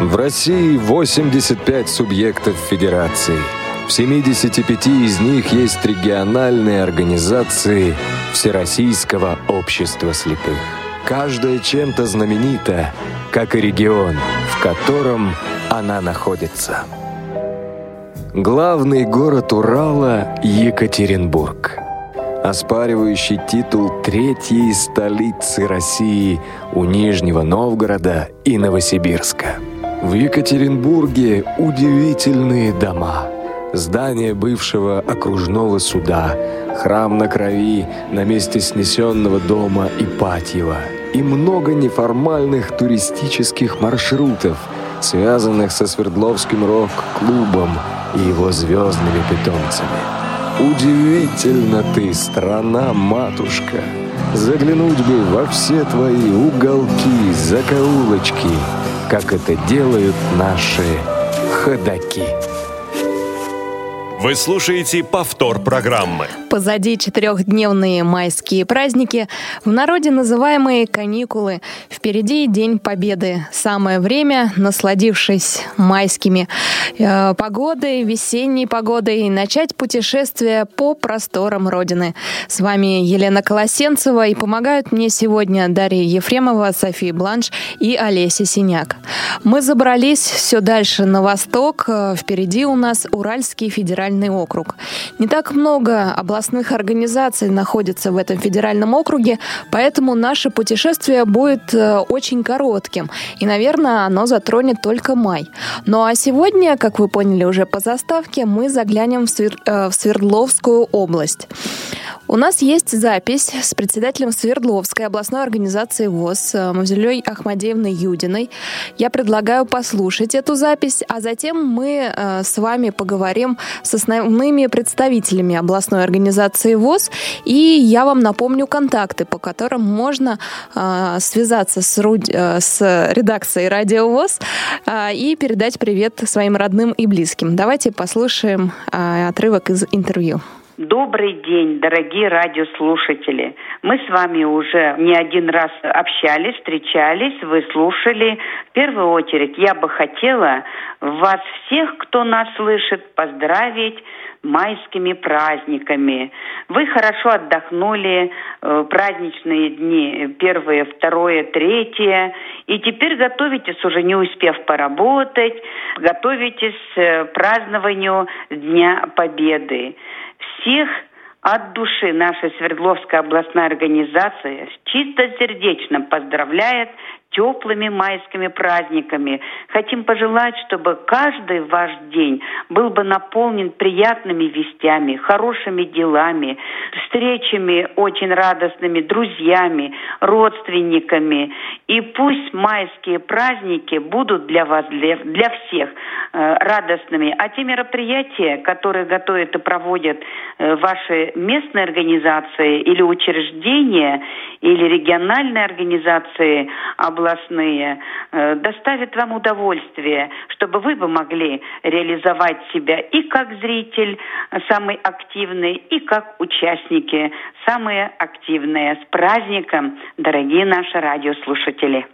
В России 85 субъектов федерации. В 75 из них есть региональные организации Всероссийского общества слепых. Каждая чем-то знаменита, как и регион, в котором она находится. Главный город Урала – Екатеринбург. Оспаривающий титул третьей столицы России у Нижнего Новгорода и Новосибирска – в Екатеринбурге удивительные дома. Здание бывшего окружного суда, храм на крови на месте снесенного дома Ипатьева и много неформальных туристических маршрутов, связанных со Свердловским рок-клубом и его звездными питомцами. Удивительно ты, страна-матушка! Заглянуть бы во все твои уголки, закоулочки — как это делают наши ходаки. Вы слушаете повтор программы. Позади четырехдневные майские праздники, в народе называемые каникулы. Впереди День Победы. Самое время, насладившись майскими э, погодой, весенней погодой, начать путешествие по просторам Родины. С вами Елена Колосенцева и помогают мне сегодня Дарья Ефремова, София Бланш и Олеся Синяк. Мы забрались все дальше на восток. Впереди у нас Уральский федеральный федеральный округ. Не так много областных организаций находится в этом федеральном округе, поэтому наше путешествие будет э, очень коротким. И, наверное, оно затронет только май. Ну а сегодня, как вы поняли уже по заставке, мы заглянем в. Э, в Свердловскую область. У нас есть запись с председателем Свердловской областной организации ВОЗ э, Мавзелей Ахмадеевной Юдиной. Я предлагаю послушать эту запись, а затем мы с вами поговорим с основными представителями областной организации ВОЗ. И я вам напомню контакты, по которым можно э, связаться с, Руд... Э, с редакцией Радио ВОЗ э, и передать привет своим родным и близким. Давайте послушаем э, отрывок из интервью. Добрый день, дорогие радиослушатели. Мы с вами уже не один раз общались, встречались, вы слушали. В первую очередь я бы хотела вас всех, кто нас слышит, поздравить майскими праздниками. Вы хорошо отдохнули, э, праздничные дни, первые, второе, третье, и теперь готовитесь, уже не успев поработать, готовитесь к празднованию Дня Победы всех от души. Наша Свердловская областная организация чисто сердечно поздравляет теплыми майскими праздниками. Хотим пожелать, чтобы каждый ваш день был бы наполнен приятными вестями, хорошими делами, встречами очень радостными, друзьями, родственниками. И пусть майские праздники будут для вас, для, для всех э, радостными. А те мероприятия, которые готовят и проводят э, ваши местные организации или учреждения, или региональные организации, областные, э, доставит вам удовольствие, чтобы вы бы могли реализовать себя и как зритель самый активный, и как участники самые активные. С праздником, дорогие наши радиослушатели!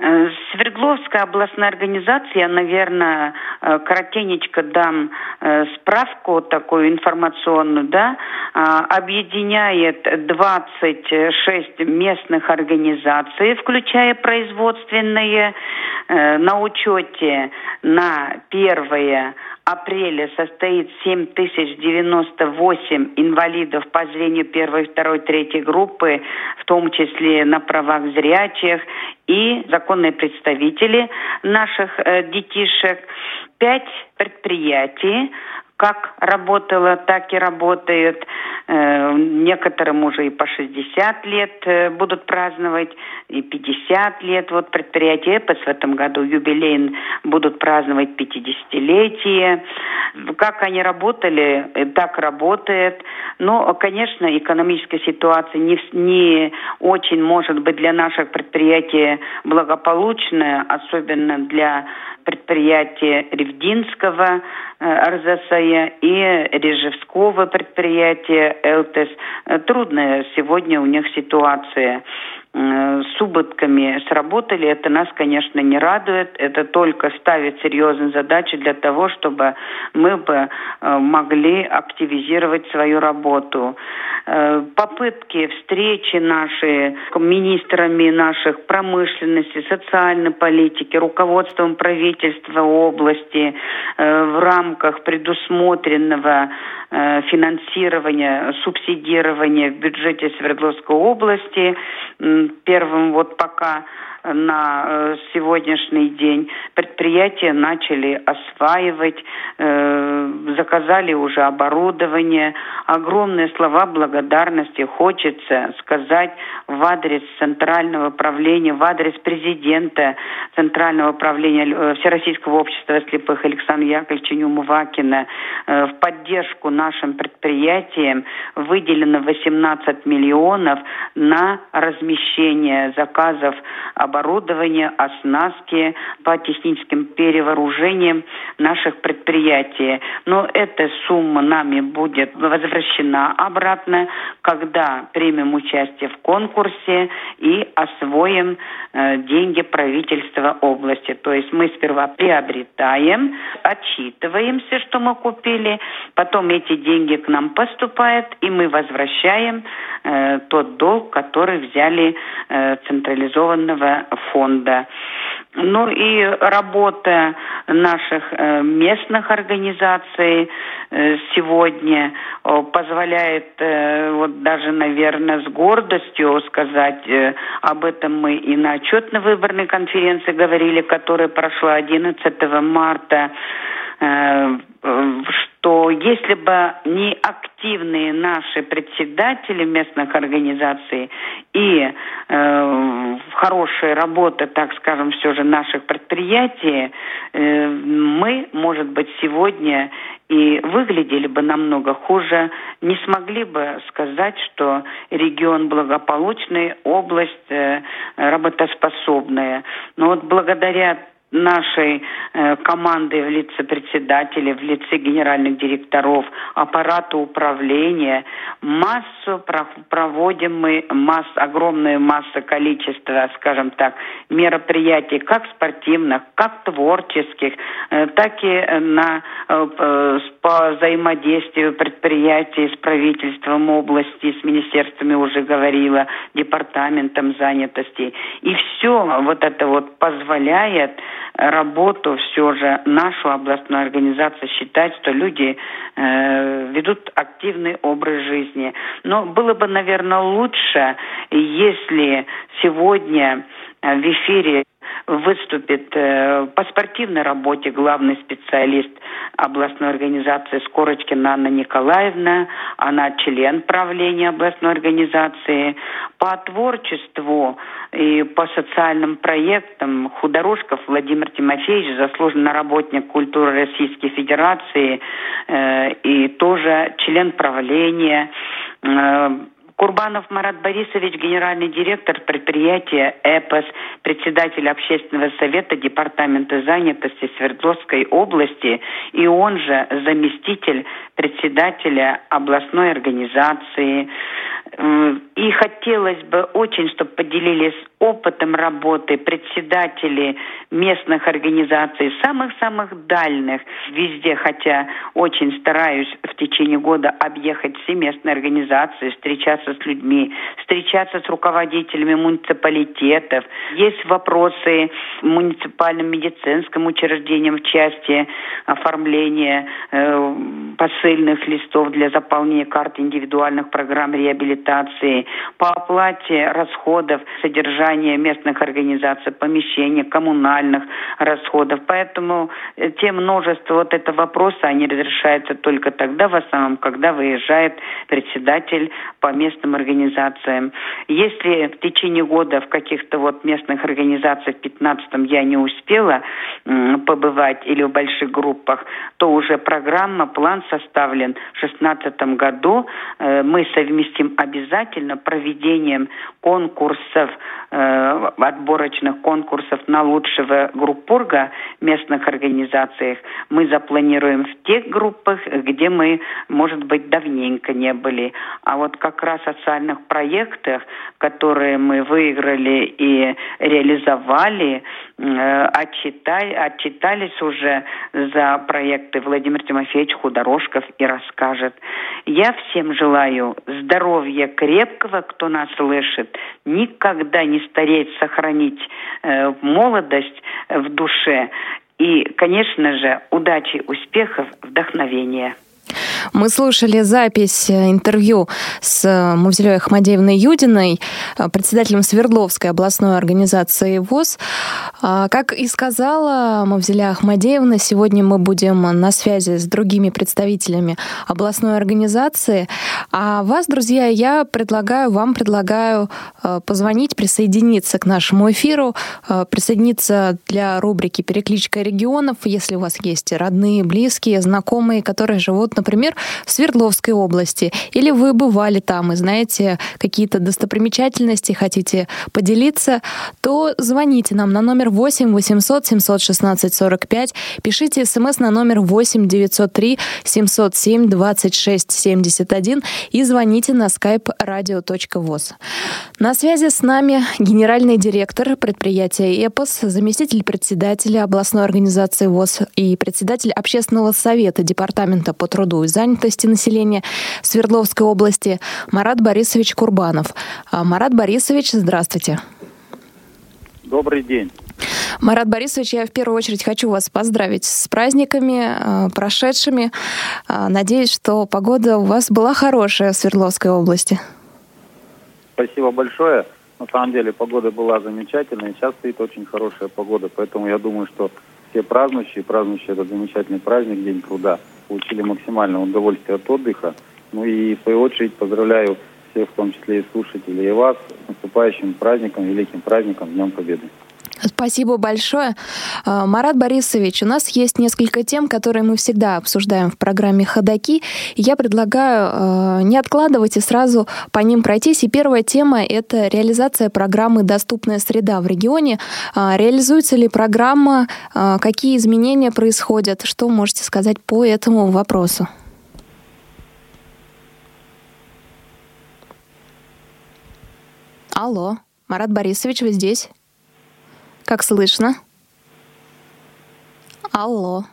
Э, Свердловская областная организация, наверное, э, коротенечко дам э, справку такую информационную, да, объединяет 26 местных организаций, включая производственные, на учете на первое апреля состоит 7098 инвалидов по зрению первой, второй, третьей группы, в том числе на правах зрячих, и законные представители наших э, детишек. Пять предприятий, как работало, так и работает. Э, некоторым уже и по 60 лет э, будут праздновать, и 50 лет. Вот предприятие «Эпос» в этом году юбилей будут праздновать 50-летие. Как они работали, э, так работает. Но, конечно, экономическая ситуация не, не очень может быть для наших предприятий благополучная, особенно для предприятия Ревдинского э, РЗСА и Режевского предприятия ЛТС. Трудная сегодня у них ситуация. С убытками сработали. Это нас, конечно, не радует. Это только ставит серьезные задачи для того, чтобы мы бы могли активизировать свою работу. Попытки встречи наши министрами наших промышленности, социальной политики, руководством правительства области в рамках предусмотренного Э, финансирования, субсидирования в бюджете Свердловской области. Первым вот пока на э, сегодняшний день предприятия начали осваивать, э, заказали уже оборудование. Огромные слова благодарности хочется сказать в адрес Центрального правления, в адрес президента Центрального правления э, Всероссийского общества слепых Александра Яковлевича Нюмувакина. В поддержку нашим предприятиям выделено 18 миллионов на размещение заказов оборудования, оснастки, по техническим перевооружениям наших предприятий. Но эта сумма нами будет возвращена обратно, когда примем участие в конкурсе и освоим э, деньги правительства области. То есть мы сперва приобретаем, отчитываемся, что мы купили, потом эти деньги к нам поступают, и мы возвращаем э, тот долг, который взяли э, централизованного фонда. Ну и работа наших э, местных организаций э, сегодня э, позволяет вот даже, наверное, с гордостью сказать, об этом мы и на отчетно-выборной конференции говорили, которая прошла 11 марта что если бы не активные наши председатели местных организаций и э, хорошая работа, так скажем, все же наших предприятий, э, мы, может быть, сегодня и выглядели бы намного хуже, не смогли бы сказать, что регион благополучный, область э, работоспособная. Но вот благодаря нашей э, команды в лице председателей, в лице генеральных директоров, аппарата управления. Массу проводим мы, масс, огромную массу количества, скажем так, мероприятий, как спортивных, как творческих, э, так и на, э, по взаимодействию предприятий с правительством области, с министерствами уже говорила, департаментом занятости. И все вот это вот позволяет работу все же нашу областную организацию считать, что люди э, ведут активный образ жизни. Но было бы, наверное, лучше, если сегодня в эфире выступит э, по спортивной работе главный специалист областной организации Скорочкина Анна Николаевна. Она член правления областной организации. По творчеству и по социальным проектам Худорожков Владимир Тимофеевич, заслуженный работник культуры Российской Федерации э, и тоже член правления. Курбанов Марат Борисович, генеральный директор предприятия «Эпос», председатель общественного совета Департамента занятости Свердловской области, и он же заместитель председателя областной организации. И хотелось бы очень, чтобы поделились опытом работы председатели местных организаций, самых-самых дальних, везде, хотя очень стараюсь в течение года объехать все местные организации, встречаться с людьми, встречаться с руководителями муниципалитетов. Есть вопросы муниципальным медицинским учреждениям в части оформления э, посыльных листов для заполнения карт индивидуальных программ реабилитации, по оплате расходов содержания местных организаций, помещений, коммунальных расходов. Поэтому э, те множество вот это вопроса, они разрешаются только тогда, в основном, когда выезжает председатель по местным организациям. Если в течение года в каких-то вот местных организациях в 15-м я не успела побывать или в больших группах, то уже программа, план составлен в 16 году. Э, мы совместим обязательно обязательно проведением конкурсов, э, отборочных конкурсов на лучшего группурга в местных организациях мы запланируем в тех группах, где мы, может быть, давненько не были. А вот как раз о социальных проектах, которые мы выиграли и реализовали, э, отчитались уже за проекты Владимир Тимофеевич Худорожков и расскажет. Я всем желаю здоровья крепкого, кто нас слышит, никогда не стареть, сохранить э, молодость в душе и, конечно же, удачи, успехов, вдохновения. Мы слушали запись э, интервью с э, Мавзелей Ахмадеевной Юдиной, э, председателем Свердловской областной организации ВОЗ. А, как и сказала Мавзеля Ахмадеевна, сегодня мы будем на связи с другими представителями областной организации. А вас, друзья, я предлагаю, вам предлагаю позвонить, присоединиться к нашему эфиру, присоединиться для рубрики «Перекличка регионов», если у вас есть родные, близкие, знакомые, которые живут, например, в Свердловской области, или вы бывали там и знаете какие-то достопримечательности, хотите поделиться, то звоните нам на номер 8 800 716 45, пишите смс на номер 8 903 707 26 71 и звоните на skype radio.voz. На связи с нами генеральный директор предприятия «Эпос», заместитель председателя областной организации ВОЗ и председатель общественного совета Департамента по труду и занятости населения Свердловской области Марат Борисович Курбанов. А, Марат Борисович, здравствуйте. Добрый день. Марат Борисович, я в первую очередь хочу вас поздравить с праздниками, а, прошедшими. А, надеюсь, что погода у вас была хорошая в Свердловской области. Спасибо большое. На самом деле погода была замечательная. Сейчас стоит очень хорошая погода. Поэтому я думаю, что все празднующие, празднующие этот замечательный праздник, День труда, получили максимальное удовольствие от отдыха. Ну и в свою очередь поздравляю всех, в том числе и слушателей, и вас с наступающим праздником, великим праздником, Днем Победы. Спасибо большое. А, Марат Борисович, у нас есть несколько тем, которые мы всегда обсуждаем в программе «Ходоки». Я предлагаю а, не откладывать и сразу по ним пройтись. И первая тема — это реализация программы «Доступная среда» в регионе. А, реализуется ли программа? Какие изменения происходят? Что можете сказать по этому вопросу? Алло, Марат Борисович, вы здесь? Как слышно? Алло.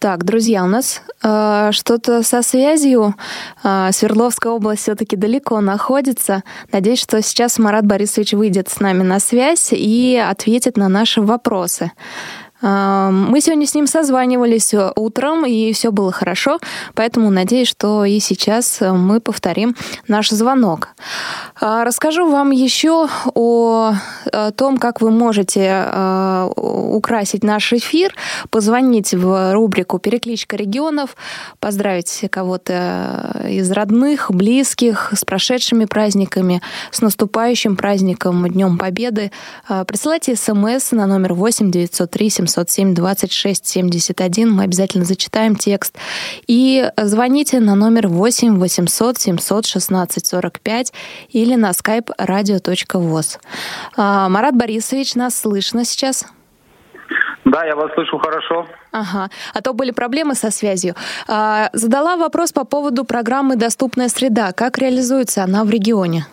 Так, друзья, у нас э, что-то со связью. Э, Свердловская область все-таки далеко находится. Надеюсь, что сейчас Марат Борисович выйдет с нами на связь и ответит на наши вопросы. Мы сегодня с ним созванивались э, утром, и все было хорошо, поэтому надеюсь, что и сейчас э, мы повторим наш звонок. А, расскажу вам еще о том, как вы можете э, украсить наш эфир, позвонить в рубрику «Перекличка регионов», поздравить кого-то из родных, близких с прошедшими праздниками, с наступающим праздником Днем Победы. Присылайте смс на номер 8 903 700 707 26 71. Мы обязательно зачитаем текст. И звоните на номер 8 800 716 45 или на skype radio.voz. А, Марат Борисович, нас слышно сейчас? Да, я вас слышу хорошо. Ага, а то были проблемы со связью. А, задала вопрос по поводу программы «Доступная среда». Как реализуется она в регионе?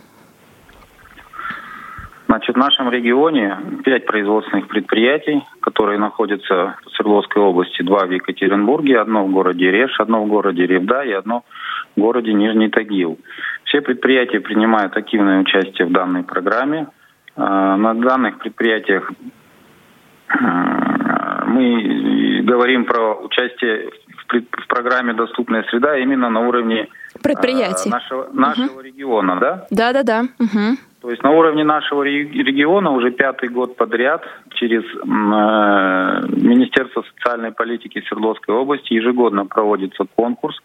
Значит, в нашем регионе пять производственных предприятий, которые находятся в Свердловской области, два в Екатеринбурге, одно в городе Реш, одно в городе Ревда и одно в городе Нижний Тагил. Все предприятия принимают активное участие в данной программе. А, на данных предприятиях а, мы говорим про участие в программе «Доступная среда» именно на уровне предприятий нашего, нашего угу. региона, да? Да, да, да. Угу. То есть на уровне нашего региона уже пятый год подряд через э, Министерство социальной политики Свердловской области ежегодно проводится конкурс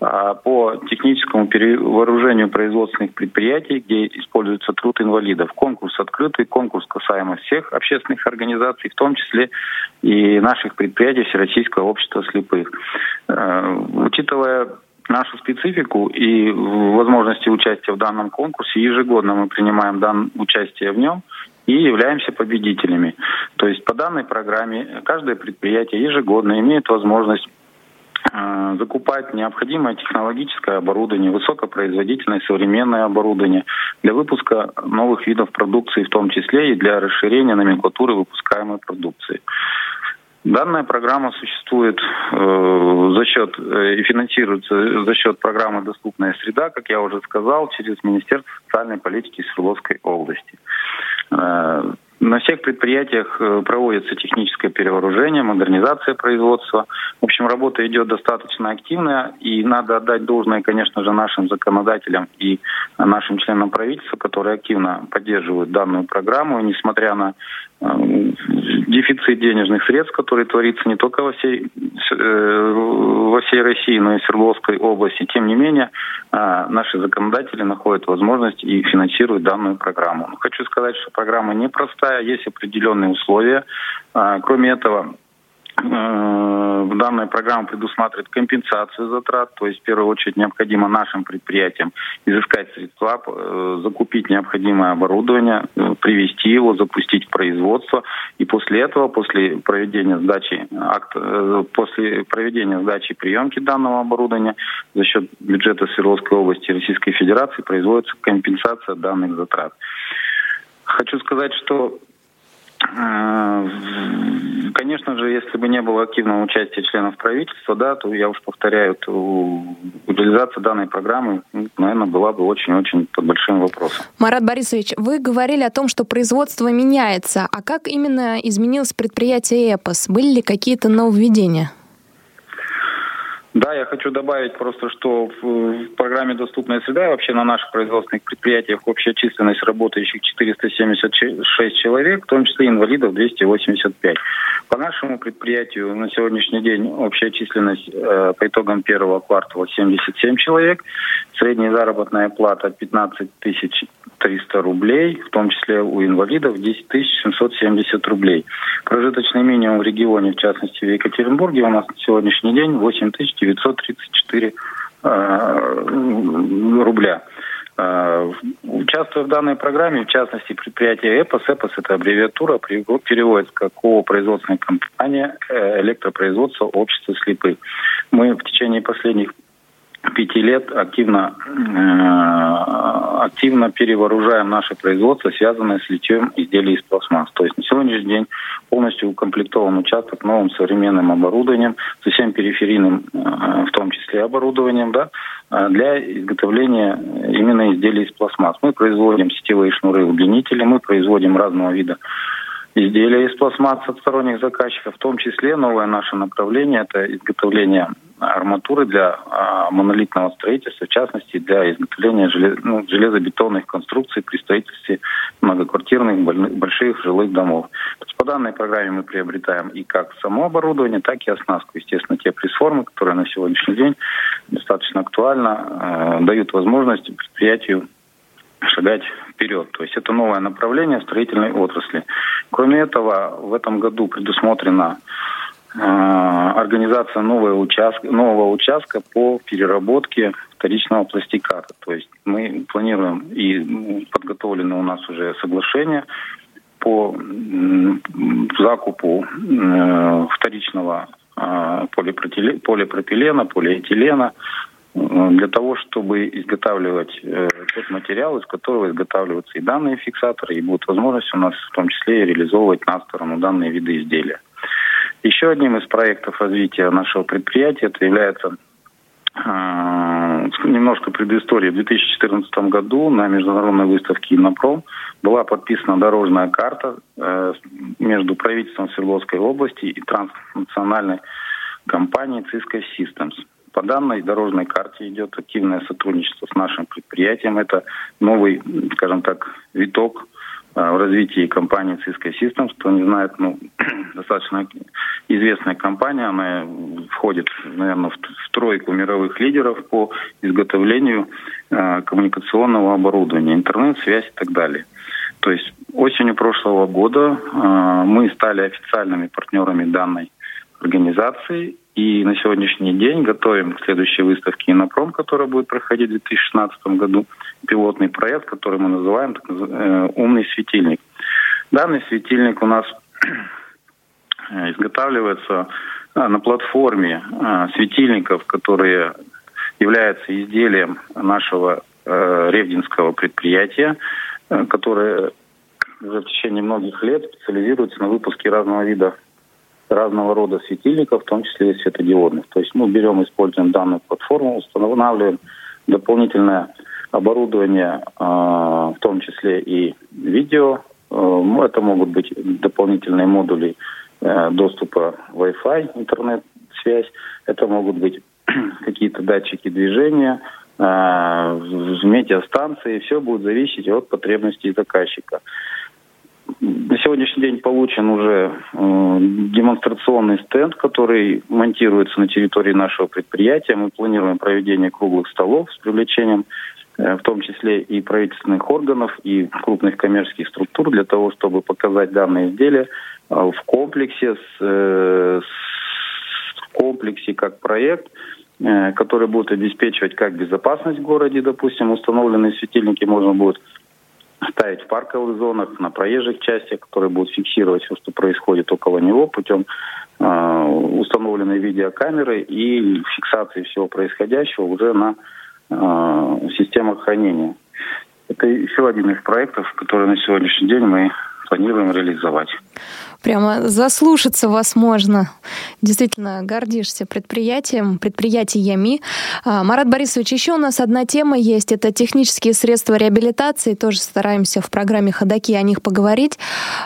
э, по техническому перевооружению производственных предприятий, где используется труд инвалидов. Конкурс открытый, конкурс касаемо всех общественных организаций, в том числе и наших предприятий Всероссийского общества слепых. Э, учитывая нашу специфику и возможности участия в данном конкурсе. Ежегодно мы принимаем дан... участие в нем и являемся победителями. То есть по данной программе каждое предприятие ежегодно имеет возможность э, закупать необходимое технологическое оборудование, высокопроизводительное современное оборудование для выпуска новых видов продукции, в том числе и для расширения номенклатуры выпускаемой продукции. Данная программа существует э, за счет э, и финансируется за счет программы «Доступная среда», как я уже сказал, через Министерство социальной политики Свердловской области. Э, на всех предприятиях э, проводится техническое перевооружение, модернизация производства. В общем, работа идет достаточно активная, и надо отдать должное, конечно же, нашим законодателям и нашим членам правительства, которые активно поддерживают данную программу, несмотря на дефицит денежных средств, который творится не только во всей, э, во всей России, но и в Свердловской области. Тем не менее, наши законодатели находят возможность и финансируют данную программу. Хочу сказать, что программа непростая, есть определенные условия. А, кроме этого, э, данная программа предусматривает компенсацию затрат, то есть в первую очередь необходимо нашим предприятиям изыскать средства, э, закупить необходимое оборудование, э, привести его, запустить в производство, и после этого, после проведения сдачи после проведения сдачи приемки данного оборудования за счет бюджета Свердловской области Российской Федерации производится компенсация данных затрат. Хочу сказать, что э, Конечно же, если бы не было активного участия членов правительства, да, то я уж повторяю, то реализация данной программы, ну, наверное, была бы очень-очень под большим вопросом. Марат Борисович, вы говорили о том, что производство меняется. А как именно изменилось предприятие «Эпос»? Были ли какие-то нововведения? Да, я хочу добавить просто, что в программе «Доступная среда» вообще на наших производственных предприятиях общая численность работающих 476 человек, в том числе инвалидов 285. По нашему предприятию на сегодняшний день общая численность э, по итогам первого квартала 77 человек, средняя заработная плата 15 тысяч 300 рублей, в том числе у инвалидов 10 770 рублей. Прожиточный минимум в регионе, в частности в Екатеринбурге, у нас на сегодняшний день 8 934 э, рубля. Э, участвуя в данной программе, в частности, предприятие ЭПОС, ЭПОС – это аббревиатура, переводится как ООО «Производственная компания э, электропроизводства общества слепых». Мы в течение последних пяти лет активно, э, активно перевооружаем наше производство, связанное с литьем изделий из пластмасс. То есть на сегодняшний день полностью укомплектован участок новым современным оборудованием, со всем периферийным, э, в том числе оборудованием, да, э, для изготовления именно изделий из пластмасс. Мы производим сетевые шнуры, удлинители, мы производим разного вида изделия из пластмасс от сторонних заказчиков, в том числе новое наше направление – это изготовление арматуры для а, монолитного строительства, в частности для изготовления желез, ну, железобетонных конструкций при строительстве многоквартирных больших жилых домов. По данной программе мы приобретаем и как само оборудование, так и оснастку. Естественно, те пресс-формы, которые на сегодняшний день достаточно актуально, э, дают возможность предприятию шагать вперед. То есть это новое направление строительной отрасли. Кроме этого, в этом году предусмотрена э, организация нового участка, нового участка по переработке вторичного пластиката. То есть мы планируем и подготовлены у нас уже соглашения по закупу э, вторичного э, полипропилена, полиэтилена, для того, чтобы изготавливать э, тот материал, из которого изготавливаются и данные фиксаторы, и будет возможность у нас в том числе реализовывать на сторону данные виды изделия. Еще одним из проектов развития нашего предприятия это является э, немножко предыстории. В 2014 году на международной выставке «Иннопром» была подписана дорожная карта э, между правительством Свердловской области и транснациональной компанией «Cisco Systems». По данной дорожной карте идет активное сотрудничество с нашим предприятием. Это новый, скажем так, виток а, в развитии компании Cisco Systems. Кто не знает, ну, достаточно известная компания. Она входит, наверное, в тройку мировых лидеров по изготовлению э, коммуникационного оборудования, интернет, связь и так далее. То есть осенью прошлого года э, мы стали официальными партнерами данной организации И на сегодняшний день готовим к следующей выставке «Инопром», которая будет проходить в 2016 году, пилотный проект, который мы называем э, «Умный светильник». Данный светильник у нас изготавливается на платформе светильников, которые являются изделием нашего ревдинского предприятия, которое уже в течение многих лет специализируется на выпуске разного вида разного рода светильников, в том числе и светодиодных. То есть мы берем, используем данную платформу, устанавливаем дополнительное оборудование, в том числе и видео. А, это могут быть дополнительные модули э, доступа Wi-Fi, интернет-связь. Это могут быть какие-то датчики движения, в метеостанции. Все будет зависеть от потребностей заказчика. На сегодняшний день получен уже э, демонстрационный стенд, который монтируется на территории нашего предприятия. Мы планируем проведение круглых столов с привлечением э, в том числе и правительственных органов, и крупных коммерческих структур для того, чтобы показать данные изделия э, в комплексе, с, э, в комплексе как проект, э, который будет обеспечивать как безопасность в городе, допустим, установленные светильники можно будет ставить в парковых зонах, на проезжих частях, которые будут фиксировать все, что происходит около него путем э, установленной видеокамеры и фиксации всего происходящего уже на э, системах хранения. Это еще один из проектов, который на сегодняшний день мы планируем реализовать. Прямо заслушаться вас можно. Действительно, гордишься предприятием, предприятиями. А, Марат Борисович, еще у нас одна тема есть. Это технические средства реабилитации. Тоже стараемся в программе «Ходоки» о них поговорить.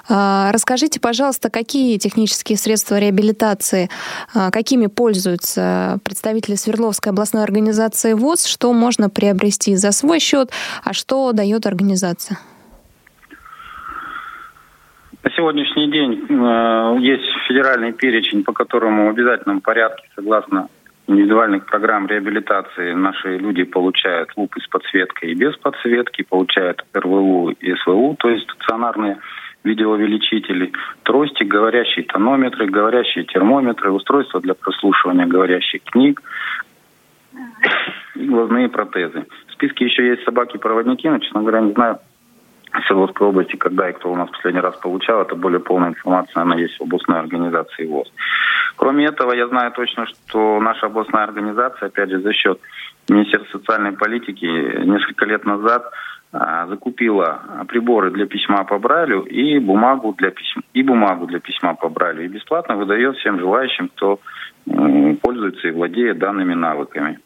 А, расскажите, пожалуйста, какие технические средства реабилитации, а, какими пользуются представители Свердловской областной организации ВОЗ, что можно приобрести за свой счет, а что дает организация? На сегодняшний день э, есть федеральный перечень, по которому в обязательном порядке, согласно индивидуальных программ реабилитации, наши люди получают лупы с подсветкой и без подсветки, получают РВУ и СВУ, то есть стационарные видеоувеличители, трости, говорящие тонометры, говорящие термометры, устройства для прослушивания говорящих книг и глазные протезы. В списке еще есть собаки-проводники, но, честно говоря, не знаю, Свердловской области, когда и кто у нас последний раз получал, это более полная информация, она есть в областной организации ВОЗ. Кроме этого, я знаю точно, что наша областная организация, опять же, за счет Министерства социальной политики несколько лет назад а, закупила приборы для письма по Брайлю и бумагу для письма, и бумагу для письма по Брайлю. И бесплатно выдает всем желающим, кто пользуется и владеет данными навыками.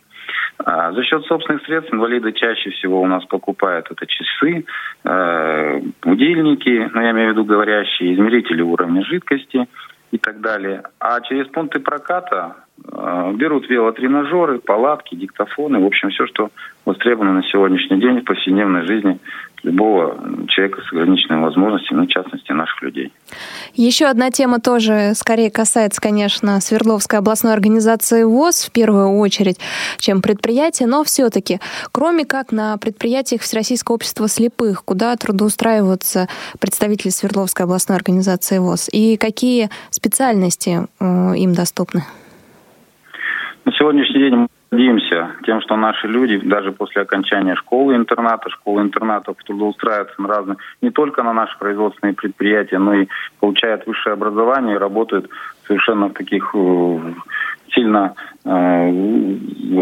А за счет собственных средств инвалиды чаще всего у нас покупают это часы, э, будильники, ну я имею в виду говорящие, измерители уровня жидкости и так далее. А через пункты проката э, берут велотренажеры, палатки, диктофоны, в общем, все, что востребовано на сегодняшний день в повседневной жизни любого человека с ограниченными возможностями, ну, в частности, наших людей. Еще одна тема тоже скорее касается, конечно, Свердловской областной организации ВОЗ в первую очередь, чем предприятия, но все-таки, кроме как на предприятиях Всероссийского общества слепых, куда трудоустраиваются представители Свердловской областной организации ВОЗ, и какие специальности э, им доступны? На сегодняшний день Гордимся тем, что наши люди даже после окончания школы-интерната, школы-интернатов трудоустраиваются на разные, не только на наши производственные предприятия, но и получают высшее образование и работают совершенно в таких э, сильно э,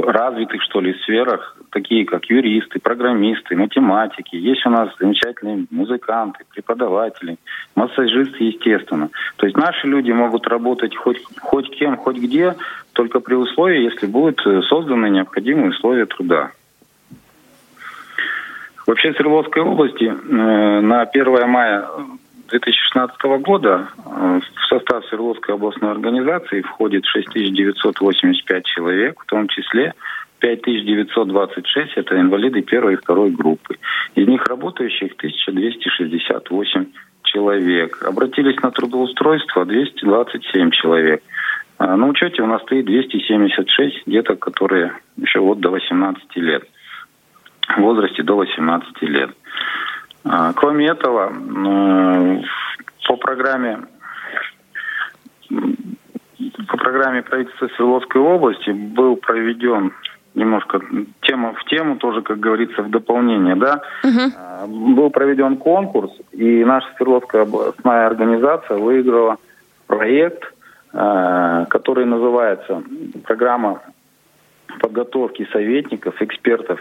развитых, что ли, сферах, такие как юристы, программисты, математики. Есть у нас замечательные музыканты, преподаватели, массажисты, естественно. То есть наши люди могут работать хоть, хоть кем, хоть где, только при условии, если будут э, созданы необходимые условия труда. Вообще в Свердловской области э, на 1 мая 2016 года э, в состав Свердловской областной организации входит 6985 человек, в том числе 5926 – это инвалиды первой и второй группы. Из них работающих 1268 человек. Обратились на трудоустройство 227 человек. А на учете у нас стоит 276 деток, которые еще вот до 18 лет. В возрасте до 18 лет. А, кроме этого, по программе по программе правительства Свердловской области был проведен немножко тема в тему, тоже, как говорится, в дополнение, да, угу. был проведен конкурс, и наша Свердловская областная организация выиграла проект, а, который называется «Программа подготовки советников, экспертов,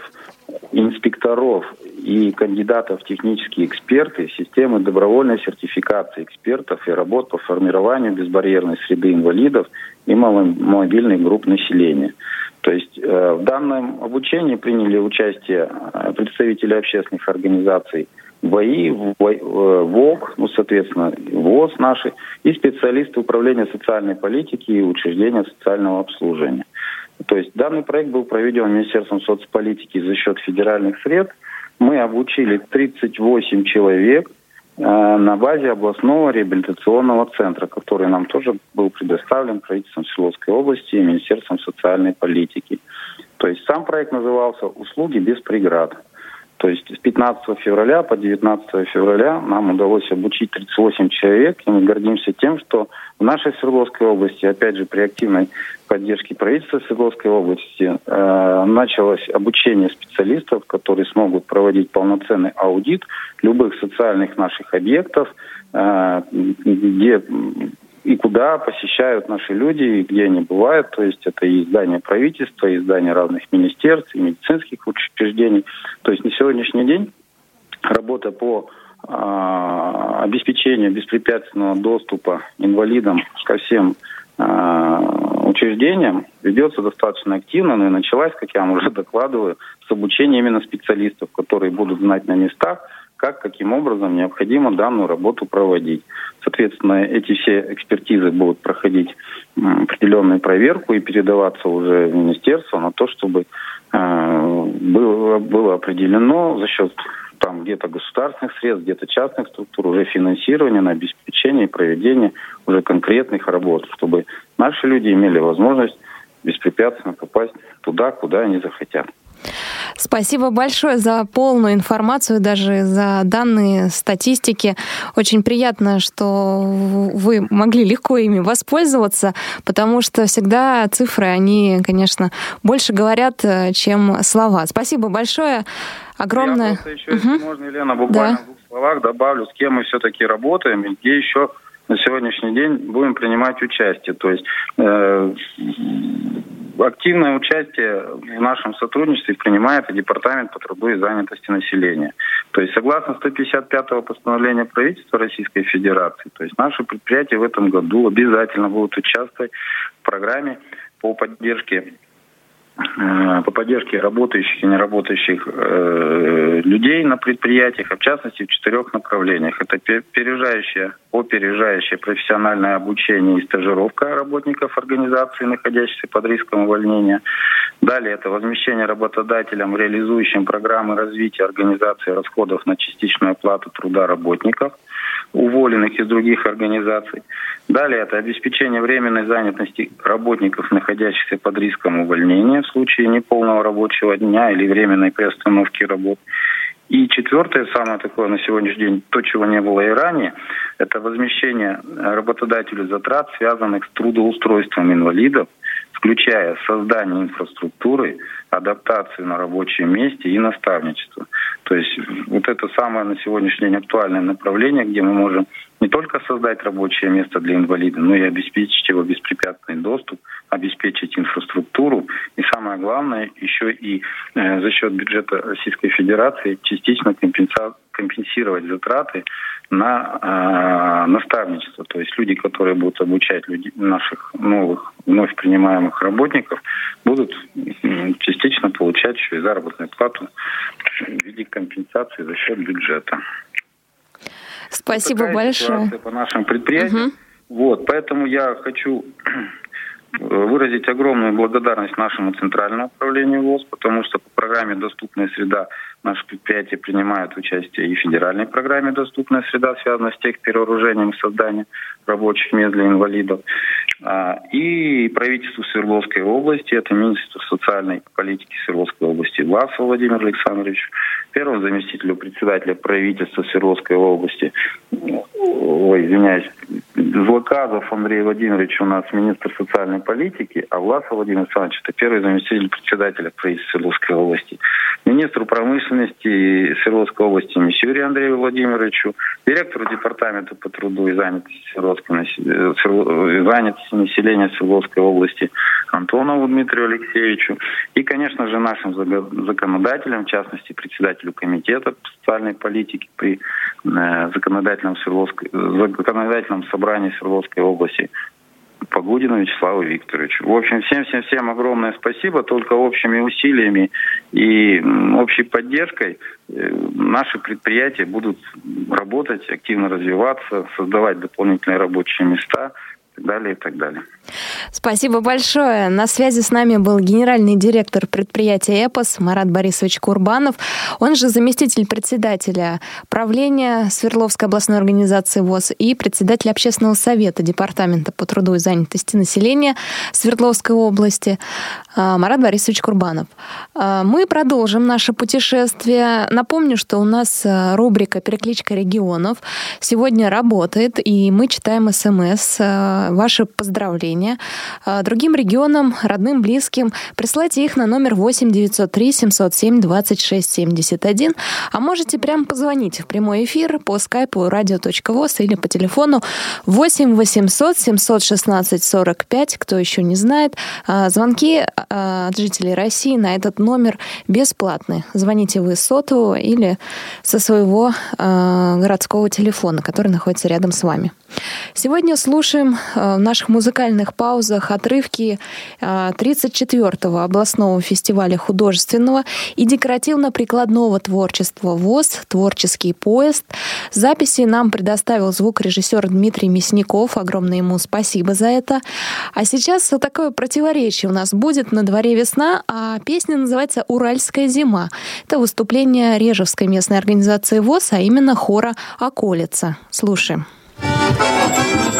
инспекторов и кандидатов в технические эксперты системы добровольной сертификации экспертов и работ по формированию безбарьерной среды инвалидов и маломобильных групп населения. То есть э, в данном обучении приняли участие э, представители общественных организаций ВАИ, ВОК, ну, соответственно, ВОЗ наши, и специалисты управления социальной политики и учреждения социального обслуживания. То есть данный проект был проведен Министерством соцполитики за счет федеральных средств. Мы обучили 38 человек э, на базе областного реабилитационного центра, который нам тоже был предоставлен правительством Свердловской области и Министерством социальной политики. То есть сам проект назывался «Услуги без преград». То есть с 15 февраля по 19 февраля нам удалось обучить 38 человек, и мы гордимся тем, что в нашей Свердловской области, опять же, при активной поддержке правительства Свердловской области, э, началось обучение специалистов, которые смогут проводить полноценный аудит любых социальных наших объектов, э, где и куда посещают наши люди, и где они бывают. То есть это и здания правительства, и здания разных министерств, и медицинских учреждений. То есть на сегодняшний день работа по э, обеспечению беспрепятственного доступа инвалидам ко всем э, учреждениям ведется достаточно активно, но и началась, как я вам уже докладываю, с обучения именно специалистов, которые будут знать на местах, как, каким образом необходимо данную работу проводить. Соответственно, эти все экспертизы будут проходить определенную проверку и передаваться уже в министерство на то, чтобы э, было, было определено за счет там где-то государственных средств, где-то частных структур уже финансирование на обеспечение и проведение уже конкретных работ, чтобы наши люди имели возможность беспрепятственно попасть туда, куда они захотят. Спасибо большое за полную информацию, даже за данные статистики. Очень приятно, что вы могли легко ими воспользоваться, потому что всегда цифры, они, конечно, больше говорят, чем слова. Спасибо большое. Огромное. Я просто еще, угу. если можно, Елена, буквально да. в двух словах добавлю, с кем мы все-таки работаем и где еще на сегодняшний день будем принимать участие. То есть э, активное участие в нашем сотрудничестве принимает и Департамент по труду и занятости населения. То есть согласно 155-го постановления правительства Российской Федерации, то есть наши предприятия в этом году обязательно будут участвовать в программе по поддержке по поддержке работающих и неработающих э, людей на предприятиях, а в частности в четырех направлениях. Это опережающее, опережающее профессиональное обучение и стажировка работников организации, находящихся под риском увольнения. Далее это возмещение работодателям, реализующим программы развития организации расходов на частичную оплату труда работников – уволенных из других организаций. Далее это обеспечение временной занятости работников, находящихся под риском увольнения в случае неполного рабочего дня или временной приостановки работ. И четвертое, самое такое на сегодняшний день, то, чего не было и ранее, это возмещение работодателю затрат, связанных с трудоустройством инвалидов, включая создание инфраструктуры, адаптацию на рабочем месте и наставничество. То есть вот это самое на сегодняшний день актуальное направление, где мы можем не только создать рабочее место для инвалида, но и обеспечить его беспрепятственный доступ, обеспечить инфраструктуру и самое главное еще и э, за счет бюджета Российской Федерации частично компенсировать затраты на э, наставничество. То есть люди, которые будут обучать людей, наших новых, вновь принимаемых работников, будут частично получать еще и заработную плату в виде компенсации за счет бюджета. Спасибо Такая большое. По нашим предприятиям. Угу. Вот, поэтому я хочу выразить огромную благодарность нашему центральному управлению ВОЗ, потому что по программе «Доступная среда» Наши предприятия принимают участие и в федеральной программе «Доступная среда», связанной с техперевооружением и созданием рабочих мест для инвалидов. А, и правительству Свердловской области, это Министерство социальной политики Свердловской области Власов Владимир Александрович, первому заместителю председателя правительства Свердловской области, ой, извиняюсь, Злоказов Андрей Владимирович у нас министр социальной политики, а Власов Владимир Александрович это первый заместитель председателя правительства Свердловской области. Министру промышленности Свердловской области Мисюре Андрею Владимировичу, директору департамента по труду и занятости, Свердловской, э, занятости населения Свердловской области Антонову Дмитрию Алексеевичу и, конечно же, нашим законодателям, в частности, председателю комитета социальной политики при э, законодательном, Свердловской, законодательном собрании Свердловской области Погодину Вячеславу Викторовичу. В общем, всем-всем-всем огромное спасибо. Только общими усилиями и общей поддержкой э, наши предприятия будут работать, активно развиваться, создавать дополнительные рабочие места – так далее, и так далее. Спасибо большое. На связи с нами был генеральный директор предприятия «Эпос» Марат Борисович Курбанов, он же заместитель председателя правления Свердловской областной организации ВОЗ и председатель общественного совета Департамента по труду и занятости населения Свердловской области а, Марат Борисович Курбанов. А, мы продолжим наше путешествие. Напомню, что у нас а, рубрика «Перекличка регионов» сегодня работает, и мы читаем СМС ваши поздравления а, другим регионам, родным, близким. Присылайте их на номер 8 903 707 26 71. А можете прямо позвонить в прямой эфир по скайпу radio.voz или по телефону 8 800 716 45. Кто еще не знает, а, звонки а, от жителей России на этот номер бесплатны. Звоните вы сотового или со своего городского телефона, который находится рядом с вами. Сегодня слушаем Э, в наших музыкальных паузах отрывки 34-го э, областного фестиваля художественного и декоративно-прикладного творчества ВОЗ «Творческий поезд». Записи нам предоставил звукорежиссер Дмитрий Мясников. Огромное ему спасибо за это. А сейчас вот такое противоречие у нас будет. На дворе весна, а песня называется «Уральская зима». Это выступление Режевской местной организации ВОЗ, а именно хора «Околица». Слушаем. Thank you.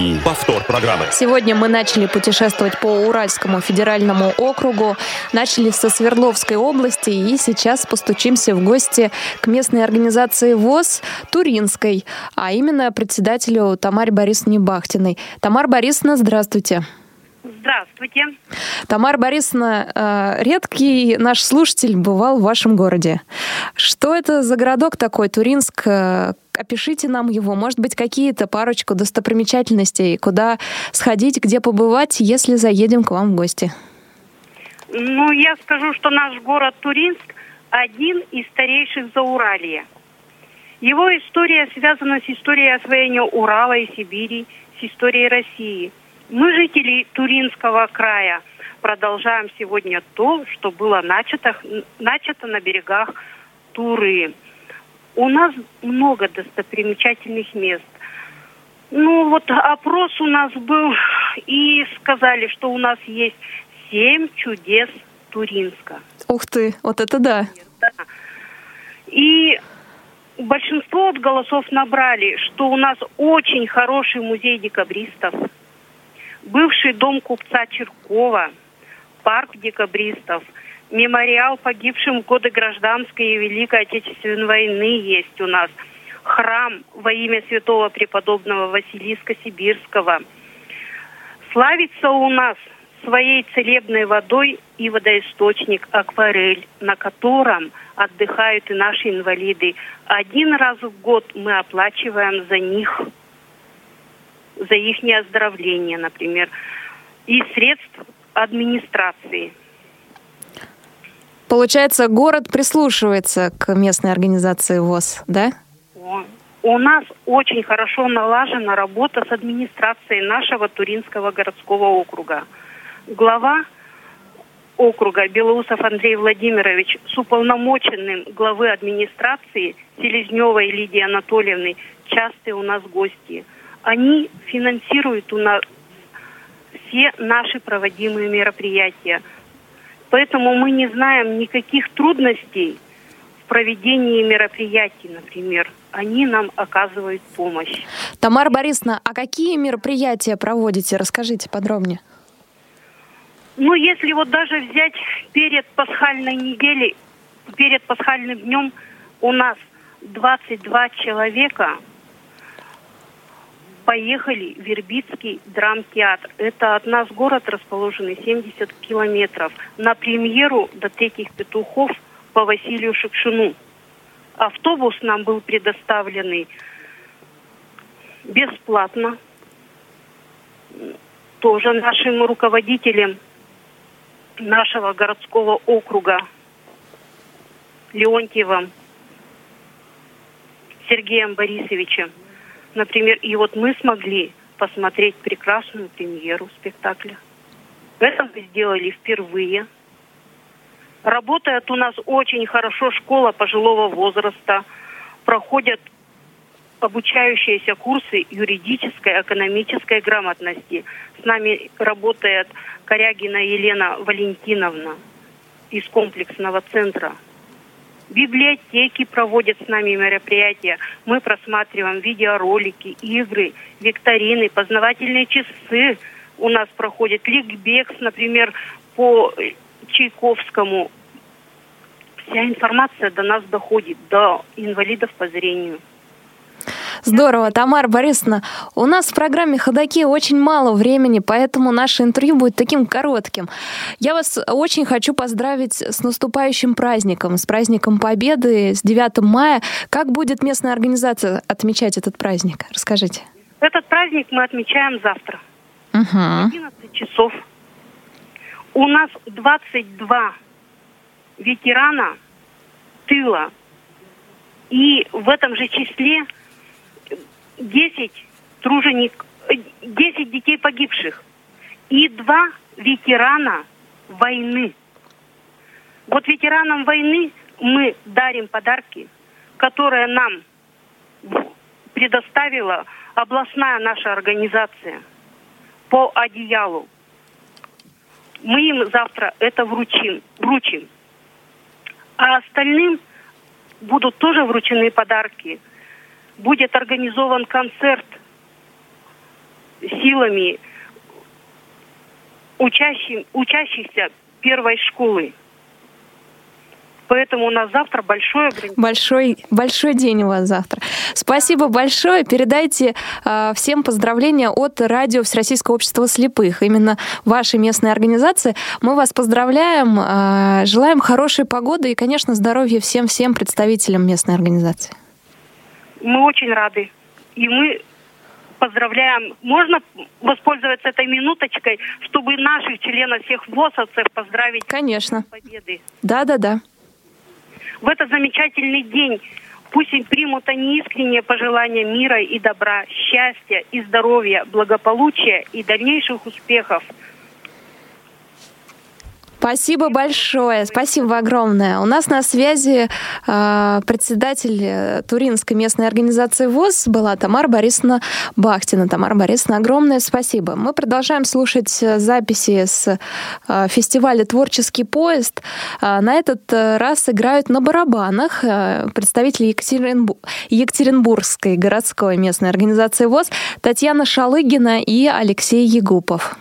Ти. Повтор программы. Сегодня мы начали путешествовать по Уральскому федеральному округу, начали со Свердловской области и сейчас постучимся в гости к местной организации ВОЗ Туринской, а именно председателю Тамаре Борисовне Бахтиной. Тамара Борисовна, здравствуйте. Здравствуйте. Тамара Борисовна, э, редкий наш слушатель бывал в вашем городе. Что это за городок такой, Туринск? Э, опишите нам его. Может быть, какие-то парочку достопримечательностей, куда сходить, где побывать, если заедем к вам в гости. Ну, я скажу, что наш город Туринск один из старейших за Уралия. Его история связана с историей освоения Урала и Сибири, с историей России – мы, жители Туринского края, продолжаем сегодня то, что было начато, начато на берегах Туры. У нас много достопримечательных мест. Ну вот опрос у нас был, и сказали, что у нас есть семь чудес Туринска. Ух ты, вот это да. да. И большинство от голосов набрали, что у нас очень хороший музей декабристов – бывший дом купца Черкова, парк декабристов, мемориал погибшим в годы гражданской и Великой Отечественной войны есть у нас, храм во имя святого преподобного Василиска Сибирского. Славится у нас своей целебной водой и водоисточник Акварель, на котором отдыхают и наши инвалиды. Один раз в год мы оплачиваем за них за их оздоровление, например, и средств администрации. Получается, город прислушивается к местной организации ВОЗ, да? У нас очень хорошо налажена работа с администрацией нашего Туринского городского округа. Глава округа Белоусов Андрей Владимирович с уполномоченным главы администрации Селезневой Лидией Анатольевной частые у нас гости – они финансируют у нас все наши проводимые мероприятия. Поэтому мы не знаем никаких трудностей в проведении мероприятий, например. Они нам оказывают помощь. Тамара Борисовна, а какие мероприятия проводите? Расскажите подробнее. Ну, если вот даже взять перед пасхальной неделей, перед пасхальным днем у нас 22 человека поехали Вербицкий драмтеатр. Это от нас город расположенный 70 километров. На премьеру до третьих петухов по Василию Шекшину. Автобус нам был предоставленный бесплатно. Тоже нашим руководителем нашего городского округа Леонтьевым Сергеем Борисовичем. Например, и вот мы смогли посмотреть прекрасную премьеру спектакля. Это мы сделали впервые. Работает у нас очень хорошо школа пожилого возраста. Проходят обучающиеся курсы юридической, экономической грамотности. С нами работает Корягина Елена Валентиновна из комплексного центра библиотеки проводят с нами мероприятия. Мы просматриваем видеоролики, игры, викторины, познавательные часы у нас проходят. Ликбекс, например, по Чайковскому. Вся информация до нас доходит, до инвалидов по зрению. Здорово, Тамара Борисовна. У нас в программе «Ходоки» очень мало времени, поэтому наше интервью будет таким коротким. Я вас очень хочу поздравить с наступающим праздником, с праздником Победы, с 9 мая. Как будет местная организация отмечать этот праздник? Расскажите. Этот праздник мы отмечаем завтра. Угу. 11 часов. У нас 22 ветерана тыла. И в этом же числе 10 труженик, 10 детей погибших и два ветерана войны. Вот ветеранам войны мы дарим подарки, которые нам предоставила областная наша организация по одеялу. Мы им завтра это вручим, вручим. А остальным будут тоже вручены подарки – будет организован концерт силами учащих, учащихся первой школы. Поэтому у нас завтра большой Большой, большой день у вас завтра. Спасибо большое. Передайте э, всем поздравления от радио Всероссийского общества слепых. Именно вашей местной организации. Мы вас поздравляем, э, желаем хорошей погоды и, конечно, здоровья всем-всем представителям местной организации. Мы очень рады. И мы поздравляем. Можно воспользоваться этой минуточкой, чтобы наших членов всех ВОСовцев поздравить Конечно. с победой? Да, да, да в этот замечательный день пусть им примут они искренние пожелания мира и добра, счастья и здоровья, благополучия и дальнейших успехов – Спасибо большое, спасибо огромное. У нас на связи э, председатель Туринской местной организации ВОЗ была Тамара Борисовна Бахтина. Тамара Борисовна, огромное спасибо. Мы продолжаем слушать записи с э, фестиваля «Творческий поезд». Э, на этот раз играют на барабанах э, представители Екатеринбу... Екатеринбургской городской местной организации ВОЗ Татьяна Шалыгина и Алексей Егупов.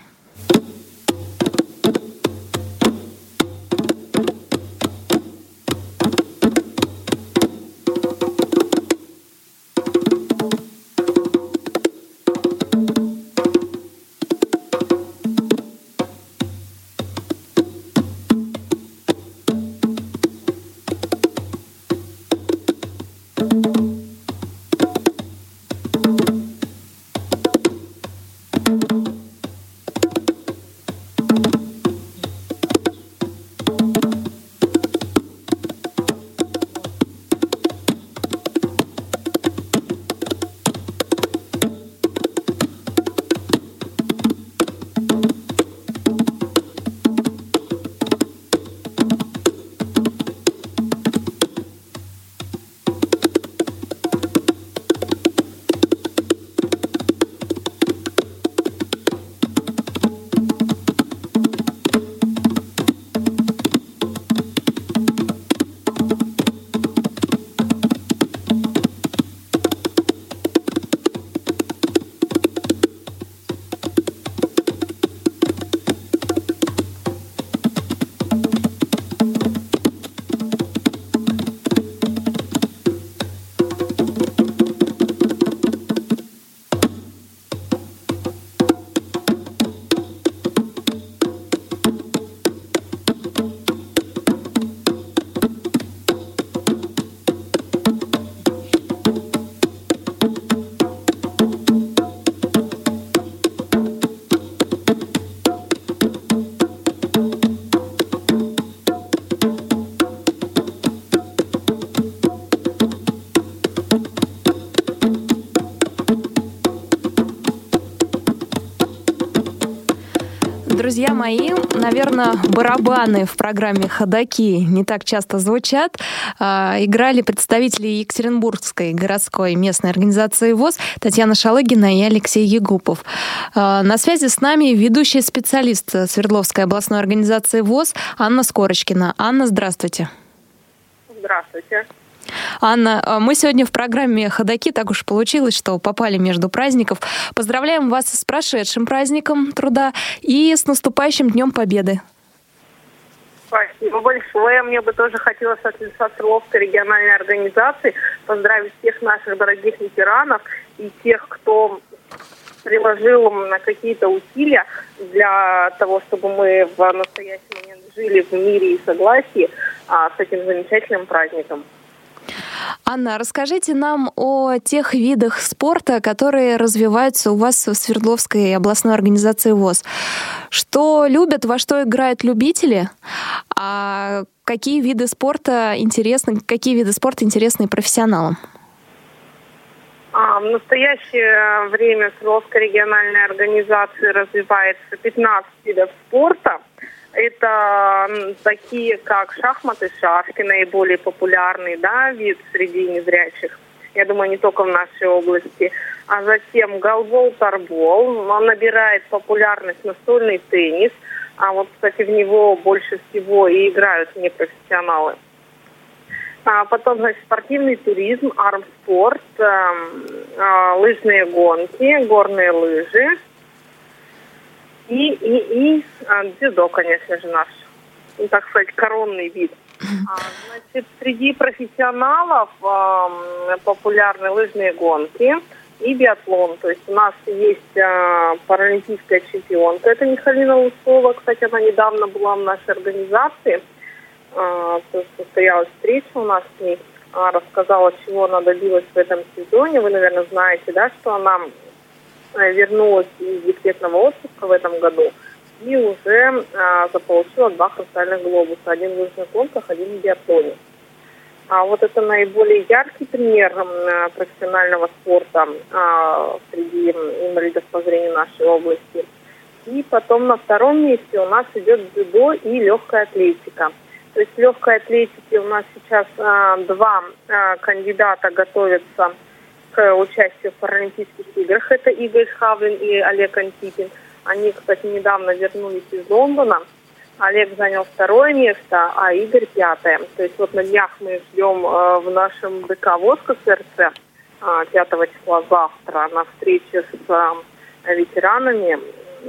Мои, наверное, барабаны в программе «Ходоки» не так часто звучат. А, играли представители Екатеринбургской городской местной организации ВОЗ Татьяна Шалыгина и Алексей Егупов. А, на связи с нами ведущий специалист Свердловской областной организации ВОЗ Анна Скорочкина. Анна, здравствуйте. Здравствуйте. Анна, э, мы сегодня в программе «Ходоки» так уж получилось, что попали между праздников. Поздравляем вас с прошедшим праздником труда и с наступающим Днем Победы. Спасибо большое. Мне бы тоже хотелось от лица Свердловской региональной организации поздравить всех наших дорогих ветеранов и тех, кто приложил на какие-то усилия для того, чтобы мы в настоящий момент жили в мире и согласии а, с этим замечательным праздником. Анна, расскажите нам о тех видах спорта, которые развиваются у вас в Свердловской областной организации ВОЗ. Что любят, во что играют любители, а какие виды спорта интересны, какие виды спорта интересны профессионалам? А, в настоящее время Свердловская региональная организация развивается 15 видов спорта. Это такие, как шахматы, шашки, наиболее популярный да, вид среди незрячих. Я думаю, не только в нашей области. А затем голбол, тарбол. Он набирает популярность настольный теннис. А вот, кстати, в него больше всего и играют непрофессионалы. А потом, значит, спортивный туризм, армспорт, э, э, лыжные гонки, горные лыжи, И, и, и а, дзюдо, конечно же, наш, ну, так сказать, коронный вид. А, значит, среди профессионалов э, популярны лыжные гонки и биатлон. То есть у нас есть э, паралимпийская чемпионка, это Михалина Лусова. Кстати, она недавно была в нашей организации. Э, состоялась встреча у нас с ней. Она рассказала, чего она добилась в этом сезоне. Вы, наверное, знаете, да, что она вернулась из декретного отпуска в этом году и уже а, заполучила два хрустальных глобуса. Один в лыжных гонках, один в биатлоне. А вот это наиболее яркий пример профессионального спорта а, среди инвалидов по зрению нашей области. И потом на втором месте у нас идет дзюдо и легкая атлетика. То есть в легкой атлетике у нас сейчас а, два а, кандидата готовятся к участию в Паралимпийских играх. Это Игорь Хавлин и Олег Антипин. Они, кстати, недавно вернулись из Лондона. Олег занял второе место, а Игорь пятое. То есть вот на днях мы ждем э, в нашем ДК ВОСКО СРЦ э, 5 числа завтра на встрече с э, ветеранами,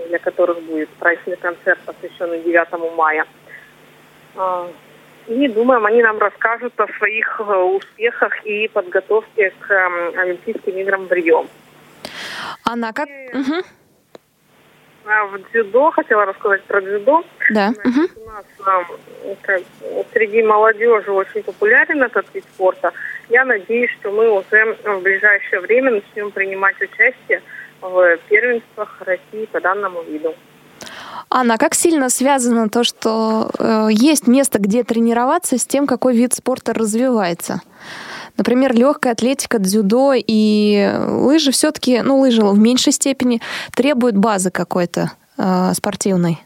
для которых будет праздничный концерт, посвященный 9 мая. И думаем, они нам расскажут о своих э, успехах и подготовке к э, Олимпийским играм в Рио. Анна, как... Угу. В дзюдо, хотела рассказать про дзюдо. Да. Значит, угу. У нас как, среди молодежи очень популярен этот вид спорта. Я надеюсь, что мы уже в ближайшее время начнем принимать участие в первенствах России по данному виду. Анна, а как сильно связано то, что э, есть место, где тренироваться, с тем, какой вид спорта развивается? Например, легкая атлетика, дзюдо и лыжи все-таки, ну, лыжи в меньшей степени требуют базы какой-то э, спортивной.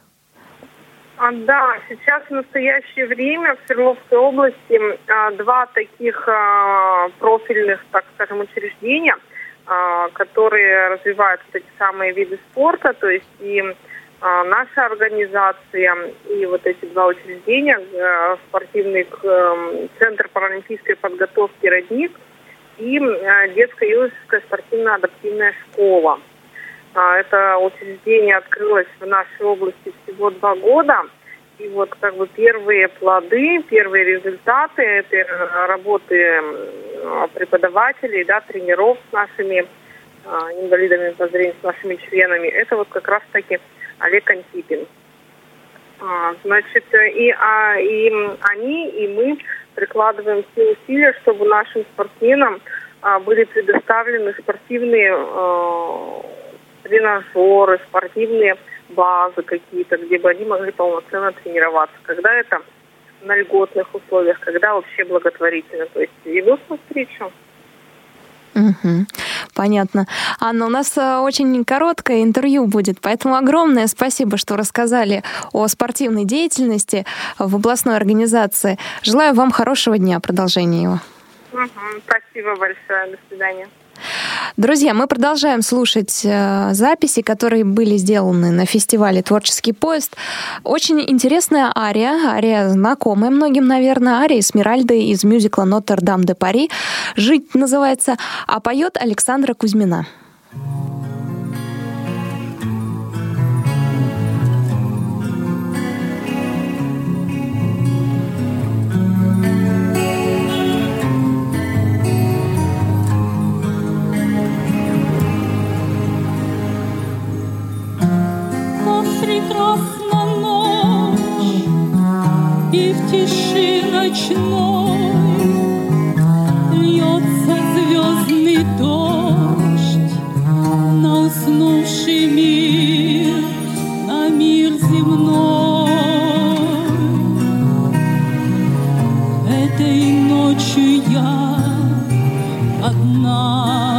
А, да, сейчас в настоящее время в Свердловской области а, два таких а, профильных, так скажем, учреждения, а, которые развивают эти самые виды спорта, то есть и наша организация и вот эти два учреждения, э, спортивный эм, центр паралимпийской подготовки «Родник» и э, детская юношеская спортивно-адаптивная школа. А, это учреждение открылось в нашей области всего два года. И вот как бы первые плоды, первые результаты этой работы преподавателей, да, тренеров с нашими а, инвалидами по зрению, с нашими членами, это вот как раз-таки Олег Антипин. А, значит, и, а, и они, и мы прикладываем все усилия, чтобы нашим спортсменам а, были предоставлены спортивные а, тренажеры, спортивные базы какие-то, где бы они могли полноценно тренироваться. Когда это на льготных условиях, когда вообще благотворительно. То есть идут навстречу. Угу. Понятно. Анна, у нас э, очень короткое интервью будет, поэтому огромное спасибо, что рассказали о спортивной деятельности в областной организации. Желаю вам хорошего дня, продолжения его. Спасибо большое. До свидания. Друзья, мы продолжаем слушать э, записи, которые были сделаны на фестивале «Творческий поезд». Очень интересная ария, ария знакомая многим, наверное, ария Смиральды из мюзикла «Нотр-Дам де Пари». «Жить» называется, а поет Александра Кузьмина. как ночной. Льется звездный дождь На уснувший мир, на мир земной. Этой ночью я одна.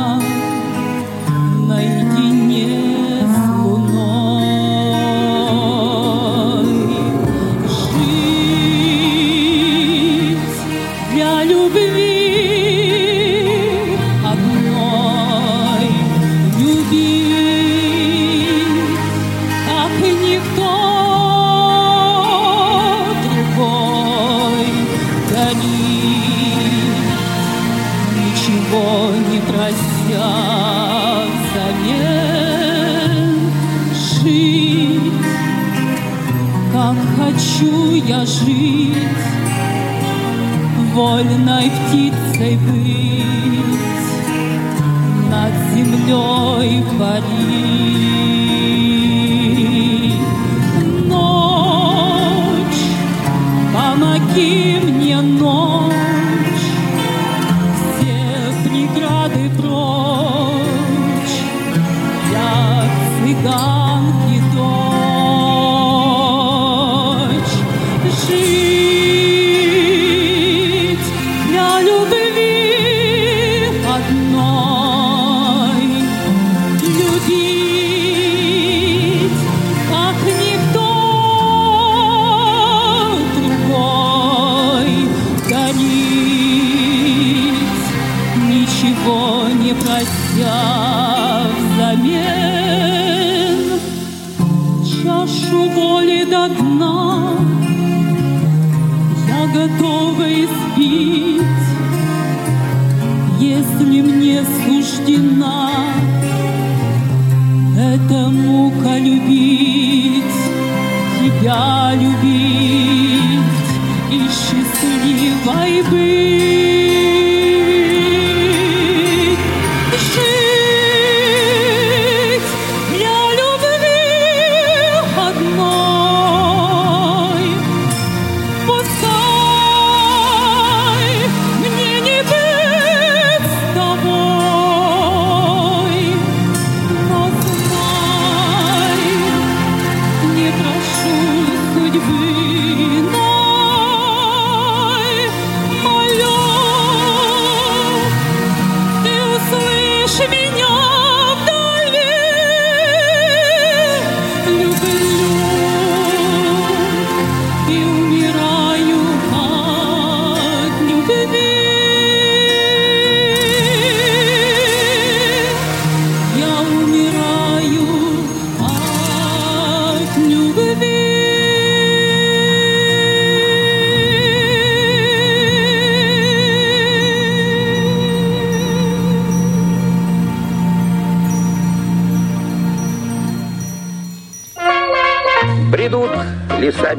Жить, вольной птицей быть, над землей парить.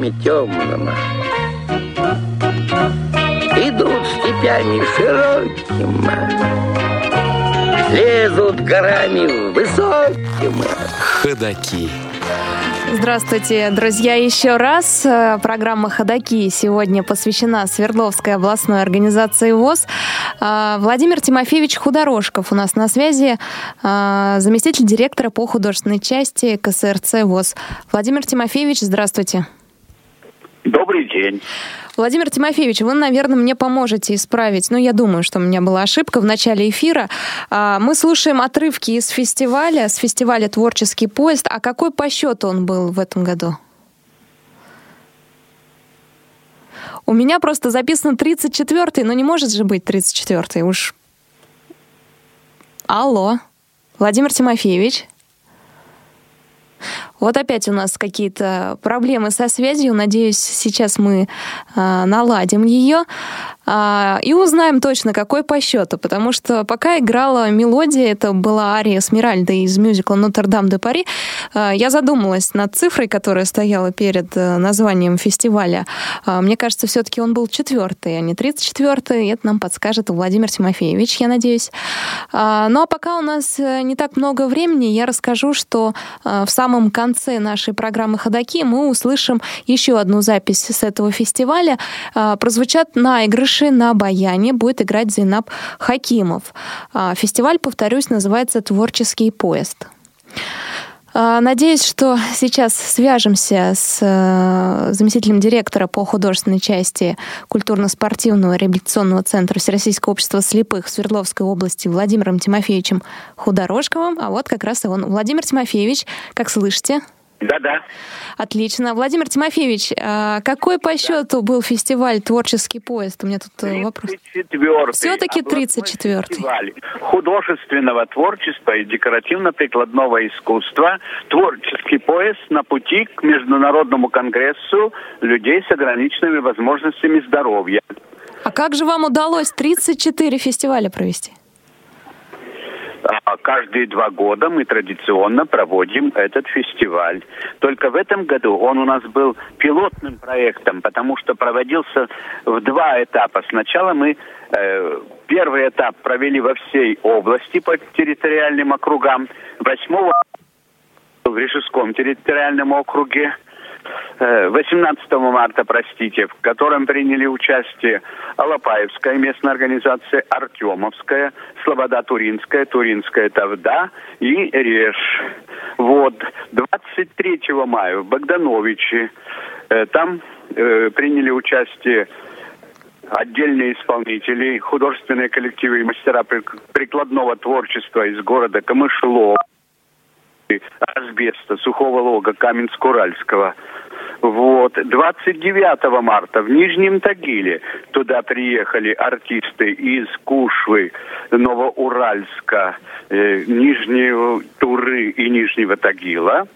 Лесами темными. Идут степями широкими, Лезут горами высокими. Ходаки. Здравствуйте, друзья, еще раз. Э, программа «Ходоки» сегодня посвящена Свердловской областной организации ВОЗ. Э, Владимир Тимофеевич Худорожков у нас на связи, э, заместитель директора по художественной части КСРЦ ВОЗ. Владимир Тимофеевич, здравствуйте. Добрый день. Владимир Тимофеевич, вы, наверное, мне поможете исправить. Ну, я думаю, что у меня была ошибка в начале эфира. А, мы слушаем отрывки из фестиваля, с фестиваля «Творческий поезд». А какой по счету он был в этом году? У меня просто записано 34-й, но не может же быть 34-й. Уж... Алло, Владимир Тимофеевич. Вот опять у нас какие-то проблемы со связью. Надеюсь, сейчас мы э, наладим ее. А, и узнаем точно, какой по счету, потому что пока играла мелодия, это была ария Смиральда из мюзикла «Нотр-Дам де Пари», а, я задумалась над цифрой, которая стояла перед э, названием фестиваля. Мне кажется, все-таки он был четвертый, а не тридцать четвертый. Это нам подскажет Владимир Тимофеевич, я надеюсь. Ну а пока у нас э, не так много времени, я расскажу, что э, в самом конце нашей программы «Ходоки» мы услышим еще одну запись с этого фестиваля. Прозвучат наигрыши на баяне будет играть Зейнаб Хакимов. А, фестиваль, повторюсь, называется «Творческий поезд». А, надеюсь, что сейчас свяжемся с э, заместителем директора по художественной части культурно-спортивного реабилитационного центра Всероссийского общества слепых в Свердловской области Владимиром Тимофеевичем Худорожковым. А вот как раз и он. Владимир Тимофеевич, как слышите? Да-да. Отлично. Владимир Тимофеевич, а какой по счету был фестиваль «Творческий поезд»? У меня тут 34-й. Э, вопрос. Все-таки 34-й. художественного творчества и декоративно-прикладного искусства «Творческий поезд» на пути к Международному конгрессу людей с ограниченными возможностями здоровья. А как же вам удалось 34 фестиваля провести? А каждые два года мы традиционно проводим этот фестиваль. Только в этом году он у нас был пилотным проектом, потому что проводился в два этапа. Сначала мы э, первый этап провели во всей области по территориальным округам. 8 в Рижском территориальном округе, 18 э, марта, простите, в котором приняли участие Алапаевская местная организация, Артемовская, Слобода Туринская, Туринская Тавда и Реж. Вот. 23 мая в Богдановиче э, там э, приняли участие отдельные исполнители, художественные коллективы и мастера прикладного творчества из города Камышлов, асбеста, сухого лога, Каменск-Уральского. Вот. 29 марта в Нижнем Тагиле туда приехали артисты из Кушвы, Новоуральска, э, Нижнего Туры и Нижнего Тагила.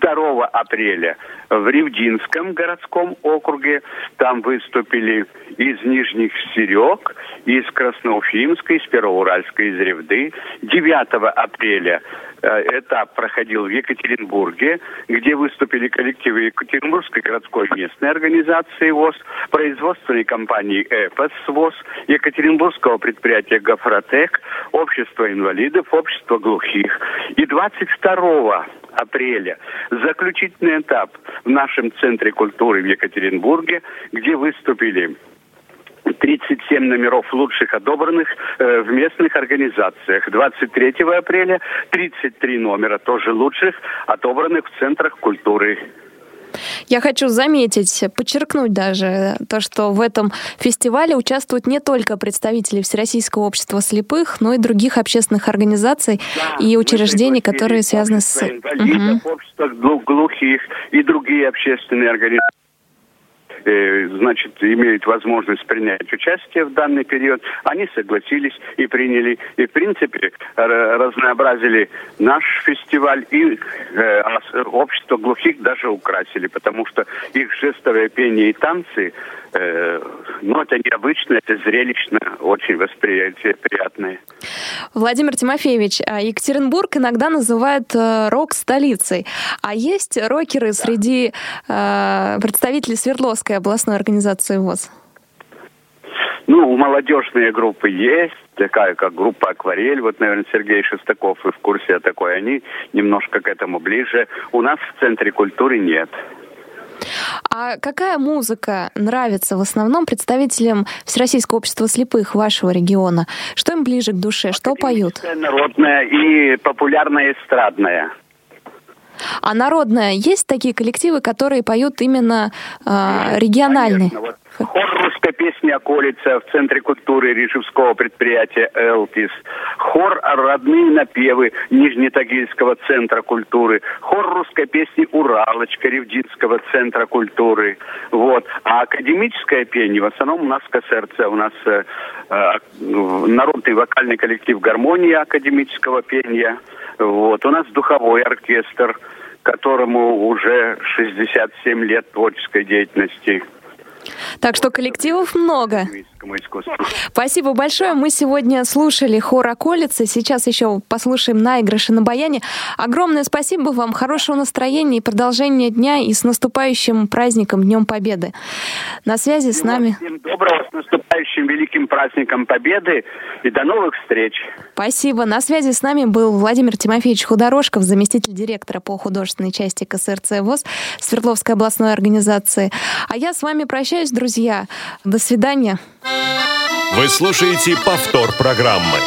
2 апреля в Ревдинском городском округе. Там выступили из Нижних Серег, из Красноуфимска, из Первоуральска, из Ревды. 9 апреля Э, этап проходил в Екатеринбурге, где выступили коллективы Екатеринбургской городской местной организации ВОЗ, производственной компании «Эпос» ВОЗ, Екатеринбургского предприятия «Гофротек», Общество инвалидов, Общество глухих. И 22 апреля заключительный этап в нашем Центре культуры в Екатеринбурге, где выступили 37 номеров лучших отобранных э, в местных организациях. 23 апреля 33 номера тоже лучших отобранных в центрах культуры. Я хочу заметить, подчеркнуть даже то, что в этом фестивале участвуют не только представители Всероссийского общества слепых, но и других общественных организаций да, и учреждений, которые связаны с... Угу. общества глухих и другие общественные организации значит, имеют возможность принять участие в данный период, они согласились и приняли. И, в принципе, разнообразили наш фестиваль и э, общество глухих даже украсили, потому что их жестовое пение и танцы Э, ну, это необычно, это зрелищно, очень восприятие приятное. Владимир Тимофеевич, а Екатеринбург иногда называют э, рок-столицей. А есть рокеры да. среди э, представителей Свердловской областной организации ВОЗ? Ну, молодежные группы есть, такая как группа «Акварель», вот, наверное, Сергей Шестаков и в курсе о такой, они немножко к этому ближе. У нас в Центре культуры нет. А какая музыка нравится в основном представителям Всероссийского общества слепых вашего региона? Что им ближе к душе? Что поют? Народная и популярная эстрадная. А народная, есть такие коллективы, которые поют именно э, региональные? Конечно. Вот Хор русской песни «Околица» в Центре культуры Рижевского предприятия «Элтис». Хор «Родные напевы» Нижнетагильского Центра культуры. Хор русской песни «Уралочка» Ревдинского Центра культуры. Вот. А академическое пение в основном у нас в. У нас э, э, народный вокальный коллектив «Гармония» академического пения. Вот. У нас духовой оркестр которому уже 67 лет творческой деятельности. Так что коллективов много. Спасибо большое. Мы сегодня слушали хор околицы. Сейчас еще послушаем наигрыши на баяне. Огромное спасибо вам, хорошего настроения и продолжения дня и с наступающим праздником Днем Победы. На связи с нами. Всем доброго, с наступающим великим праздником Победы и до новых встреч. Спасибо. На связи с нами был Владимир Тимофеевич Худорожков, заместитель директора по художественной части КСРЦ ВОЗ Свердловской областной организации. А я с вами прощаюсь, друзья. До свидания. Вы слушаете повтор программы.